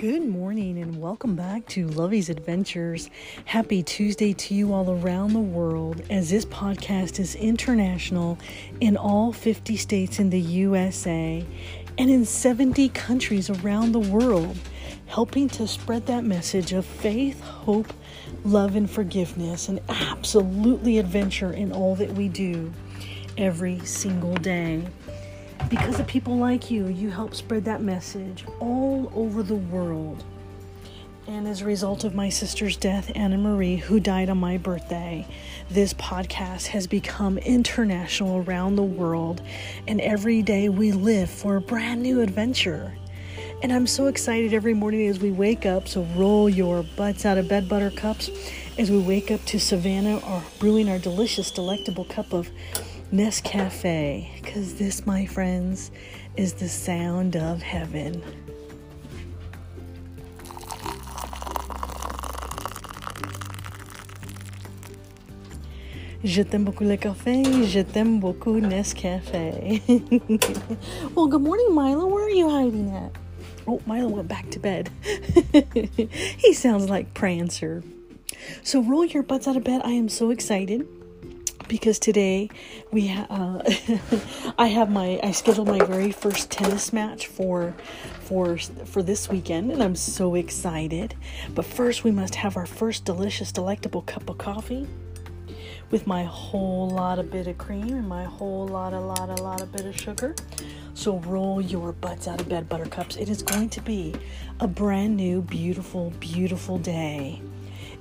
Good morning and welcome back to Lovey's Adventures. Happy Tuesday to you all around the world as this podcast is international in all 50 states in the USA and in 70 countries around the world, helping to spread that message of faith, hope, love, and forgiveness, and absolutely adventure in all that we do every single day. Because of people like you, you help spread that message all over the world. And as a result of my sister's death, Anna Marie, who died on my birthday, this podcast has become international around the world. And every day we live for a brand new adventure. And I'm so excited every morning as we wake up. So roll your butts out of bed, buttercups, as we wake up to Savannah, or brewing our delicious, delectable cup of Nescafe, because this, my friends, is the sound of heaven. Je t'aime beaucoup le café, je t'aime beaucoup Nescafe. well, good morning, Milo. Where are you hiding at? Oh, Milo went back to bed. he sounds like Prancer. So roll your butts out of bed. I am so excited because today we ha- uh, I have my I scheduled my very first tennis match for for for this weekend and I'm so excited. But first we must have our first delicious delectable cup of coffee with my whole lot of bit of cream and my whole lot a lot a lot of bit of sugar. So roll your butts out of bed buttercups. It is going to be a brand new beautiful beautiful day.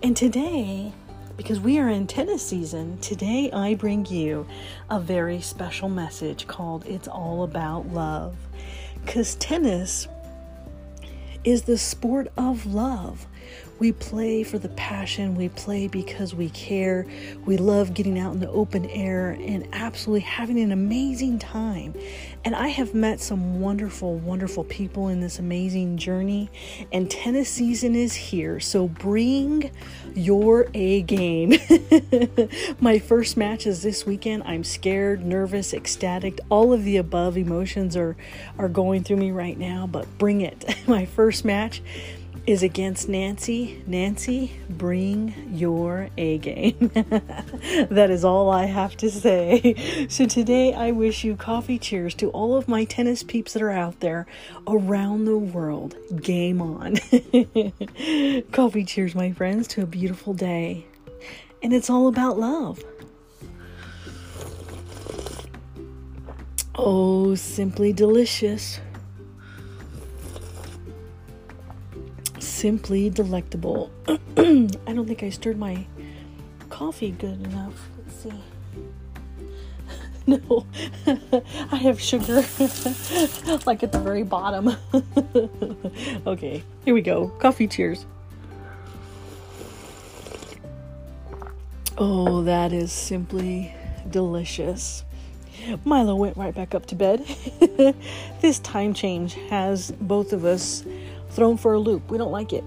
And today because we are in tennis season, today I bring you a very special message called It's All About Love. Because tennis is the sport of love. We play for the passion. We play because we care. We love getting out in the open air and absolutely having an amazing time. And I have met some wonderful, wonderful people in this amazing journey. And tennis season is here. So bring your A game. My first match is this weekend. I'm scared, nervous, ecstatic. All of the above emotions are, are going through me right now, but bring it. My first match is against Nancy. Nancy, bring your A game. that is all I have to say. So today I wish you coffee cheers to all of my tennis peeps that are out there around the world. Game on. coffee cheers, my friends, to a beautiful day. And it's all about love. Oh, simply delicious. Simply delectable. I don't think I stirred my coffee good enough. Let's see. no, I have sugar like at the very bottom. okay, here we go. Coffee cheers. Oh, that is simply delicious. Milo went right back up to bed. this time change has both of us thrown for a loop. We don't like it.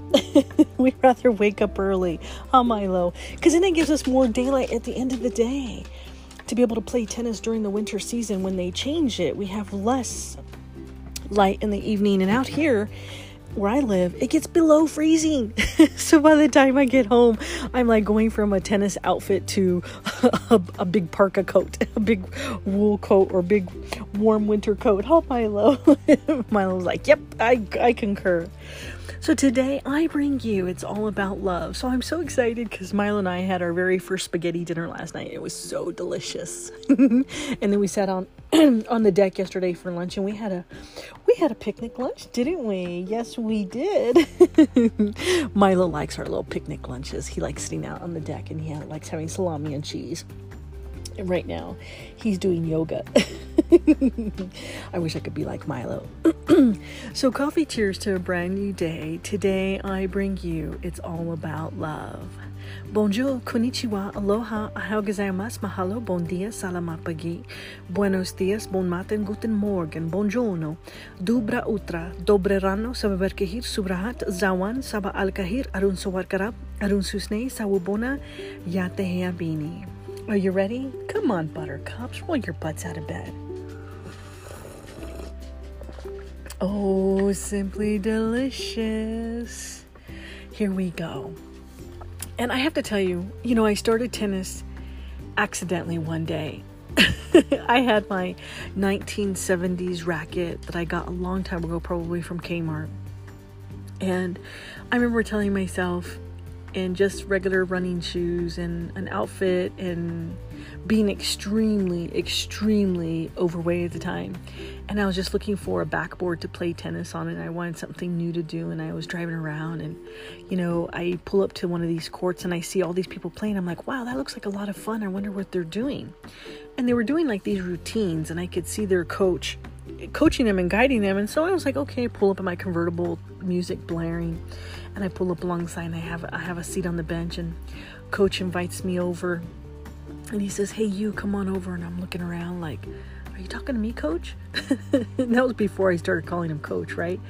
We'd rather wake up early, huh, Milo? Because then it gives us more daylight at the end of the day. To be able to play tennis during the winter season, when they change it, we have less light in the evening. And out here, where I live, it gets below freezing. so by the time I get home, I'm like going from a tennis outfit to a, a, big parka coat, a big wool coat, or big warm winter coat. Oh, Milo. Milo's like, yep, I, I concur. So today I bring you It's All About Love. So I'm so excited because Milo and I had our very first spaghetti dinner last night. It was so delicious. and then we sat on on the deck yesterday for lunch and we had a we had a picnic lunch, didn't we? Yes, we did. Milo likes our little picnic lunches. He likes sitting out on the deck and he likes having salami and cheese. Right now, he's doing yoga. I wish I could be like Milo. so, coffee cheers to a brand new day. Today, I bring you It's All About Love. Bonjour, konnichiwa, aloha, ahau gozaimasu, mahalo, bon dia, salamat pagi, buenos dias, bon matin, guten morgen, buongiorno, dubra utra, dobre rano, sababerkehir, subrahat, zawan, saba alkahir, arun sawarkarab, arun susne, sawubona, yatehea bini. Are you ready? Come on, buttercups, roll your butts out of bed. Oh, simply delicious. Here we go. And I have to tell you, you know, I started tennis accidentally one day. I had my 1970s racket that I got a long time ago, probably from Kmart. And I remember telling myself, in just regular running shoes and an outfit and being extremely, extremely overweight at the time. And I was just looking for a backboard to play tennis on, and I wanted something new to do. And I was driving around, and you know, I pull up to one of these courts and I see all these people playing. I'm like, wow, that looks like a lot of fun. I wonder what they're doing. And they were doing like these routines, and I could see their coach coaching them and guiding them. And so I was like, okay, pull up in my convertible, music blaring, and I pull up alongside. And I have I have a seat on the bench, and coach invites me over and he says, Hey, you come on over. And I'm looking around like, Are you talking to me, coach? and that was before I started calling him coach, right?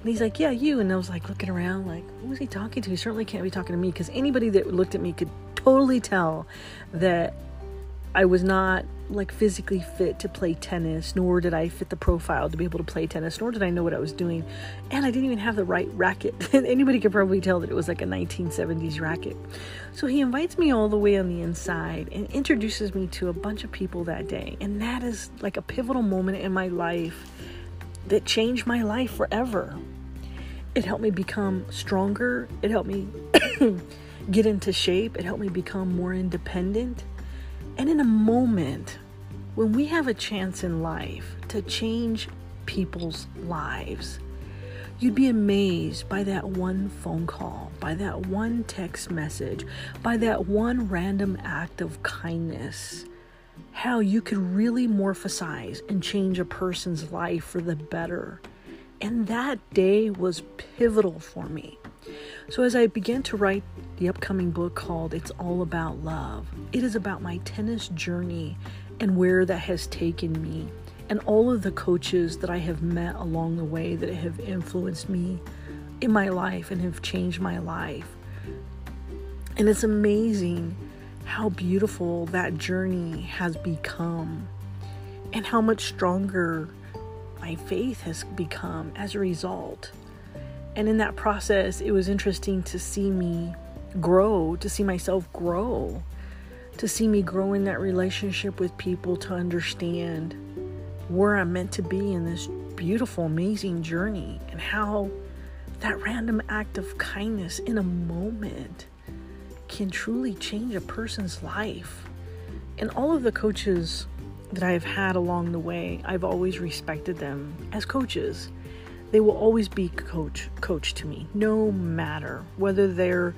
And he's like, Yeah, you. And I was like looking around like, Who is he talking to? He certainly can't be talking to me because anybody that looked at me could totally tell that I was not like physically fit to play tennis, nor did I fit the profile to be able to play tennis, nor did I know what I was doing. And I didn't even have the right racket. Anybody could probably tell that it was like a 1970s racket. So he invites me all the way on the inside and introduces me to a bunch of people that day. And that is like a pivotal moment in my life that changed my life forever. It helped me become stronger, it helped me get into shape, it helped me become more independent and in a moment, when we have a chance in life to change people's lives, you'd be amazed by that one phone call, by that one text message, by that one random act of kindness. How you could really morphosize and change a person's life for the better. And that day was pivotal for me. So, as I began to write the upcoming book called It's All About Love, it is about my tennis journey and where that has taken me, and all of the coaches that I have met along the way that have influenced me in my life and have changed my life. And it's amazing how beautiful that journey has become and how much stronger my faith has become as a result. And in that process, it was interesting to see me grow, to see myself grow, to see me grow in that relationship with people, to understand where I'm meant to be in this beautiful, amazing journey, and how that random act of kindness in a moment can truly change a person's life. And all of the coaches that I've had along the way, I've always respected them as coaches they will always be coach coach to me no matter whether they're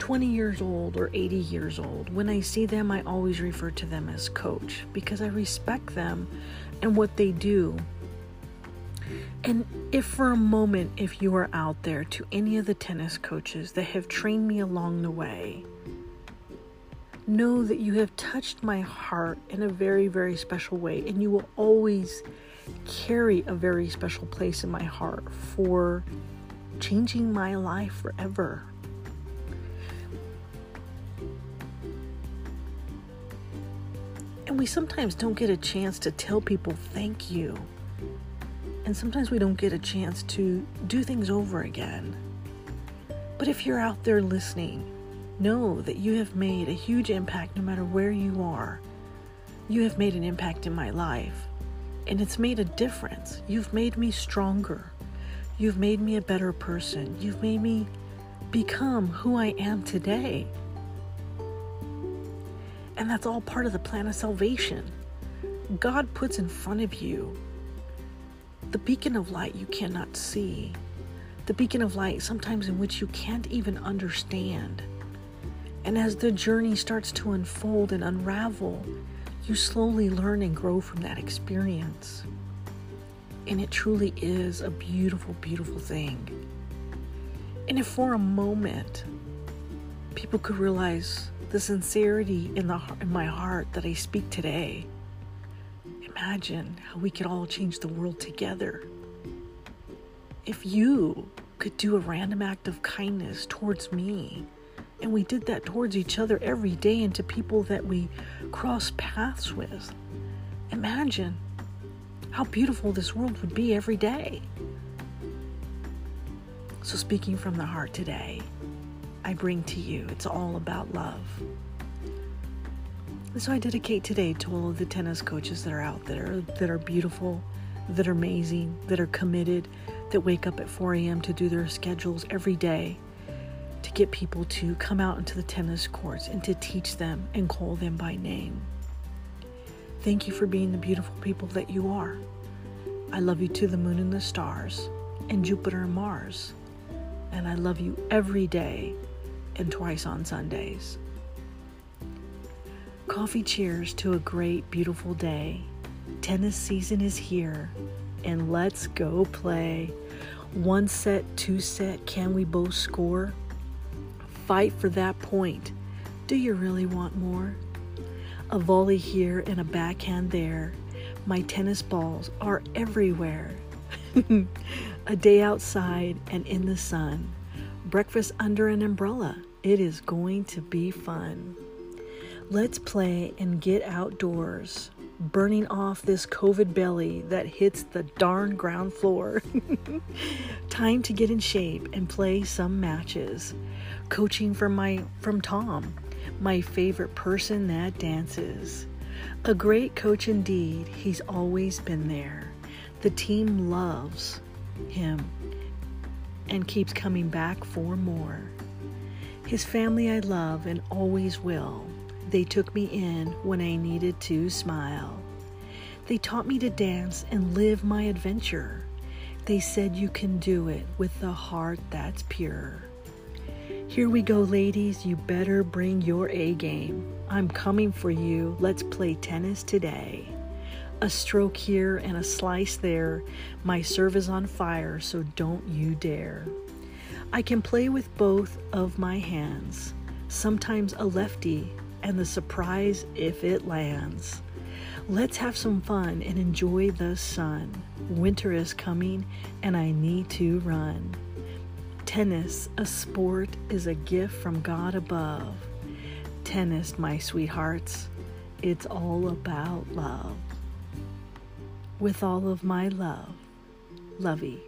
20 years old or 80 years old. When i see them i always refer to them as coach because i respect them and what they do. And if for a moment if you are out there to any of the tennis coaches that have trained me along the way know that you have touched my heart in a very very special way and you will always carry a very special place in my heart for changing my life forever. And we sometimes don't get a chance to tell people thank you. And sometimes we don't get a chance to do things over again. But if you're out there listening, know that you have made a huge impact no matter where you are. You have made an impact in my life and it's made a difference. You've made me stronger. You've made me a better person. You've made me become who I am today. And that's all part of the plan of salvation. God puts in front of you the beacon of light you cannot see, the beacon of light sometimes in which you can't even understand. And as the journey starts to unfold and unravel, you slowly learn and grow from that experience. And it truly is a beautiful, beautiful thing. And if for a moment people could realize the sincerity in, the, in my heart that I speak today, imagine how we could all change the world together. If you could do a random act of kindness towards me, and we did that towards each other every day and to people that we cross paths with. Imagine how beautiful this world would be every day. So, speaking from the heart today, I bring to you, it's all about love. So I dedicate today to all of the tennis coaches that are out there that are beautiful, that are amazing, that are committed, that wake up at 4 a.m. to do their schedules every day get people to come out into the tennis courts and to teach them and call them by name. Thank you for being the beautiful people that you are. I love you to the moon and the stars, and Jupiter and Mars. And I love you every day and twice on Sundays. Coffee cheers to a great, beautiful day. Tennis season is here, and let's go play. One set, two set, can we both score? Fight for that point. Do you really want more? A volley here and a backhand there. My tennis balls are everywhere. a day outside and in the sun. Breakfast under an umbrella. It is going to be fun. Let's play and get outdoors, burning off this COVID belly that hits the darn ground floor. Time to get in shape and play some matches. Coaching from my from Tom, my favorite person that dances. A great coach indeed. He's always been there. The team loves him and keeps coming back for more. His family I love and always will. They took me in when I needed to smile. They taught me to dance and live my adventure. They said you can do it with the heart that's pure. Here we go, ladies. You better bring your A game. I'm coming for you. Let's play tennis today. A stroke here and a slice there. My serve is on fire, so don't you dare. I can play with both of my hands, sometimes a lefty, and the surprise if it lands. Let's have some fun and enjoy the sun. Winter is coming and I need to run. Tennis, a sport, is a gift from God above. Tennis, my sweethearts, it's all about love. With all of my love, Lovey.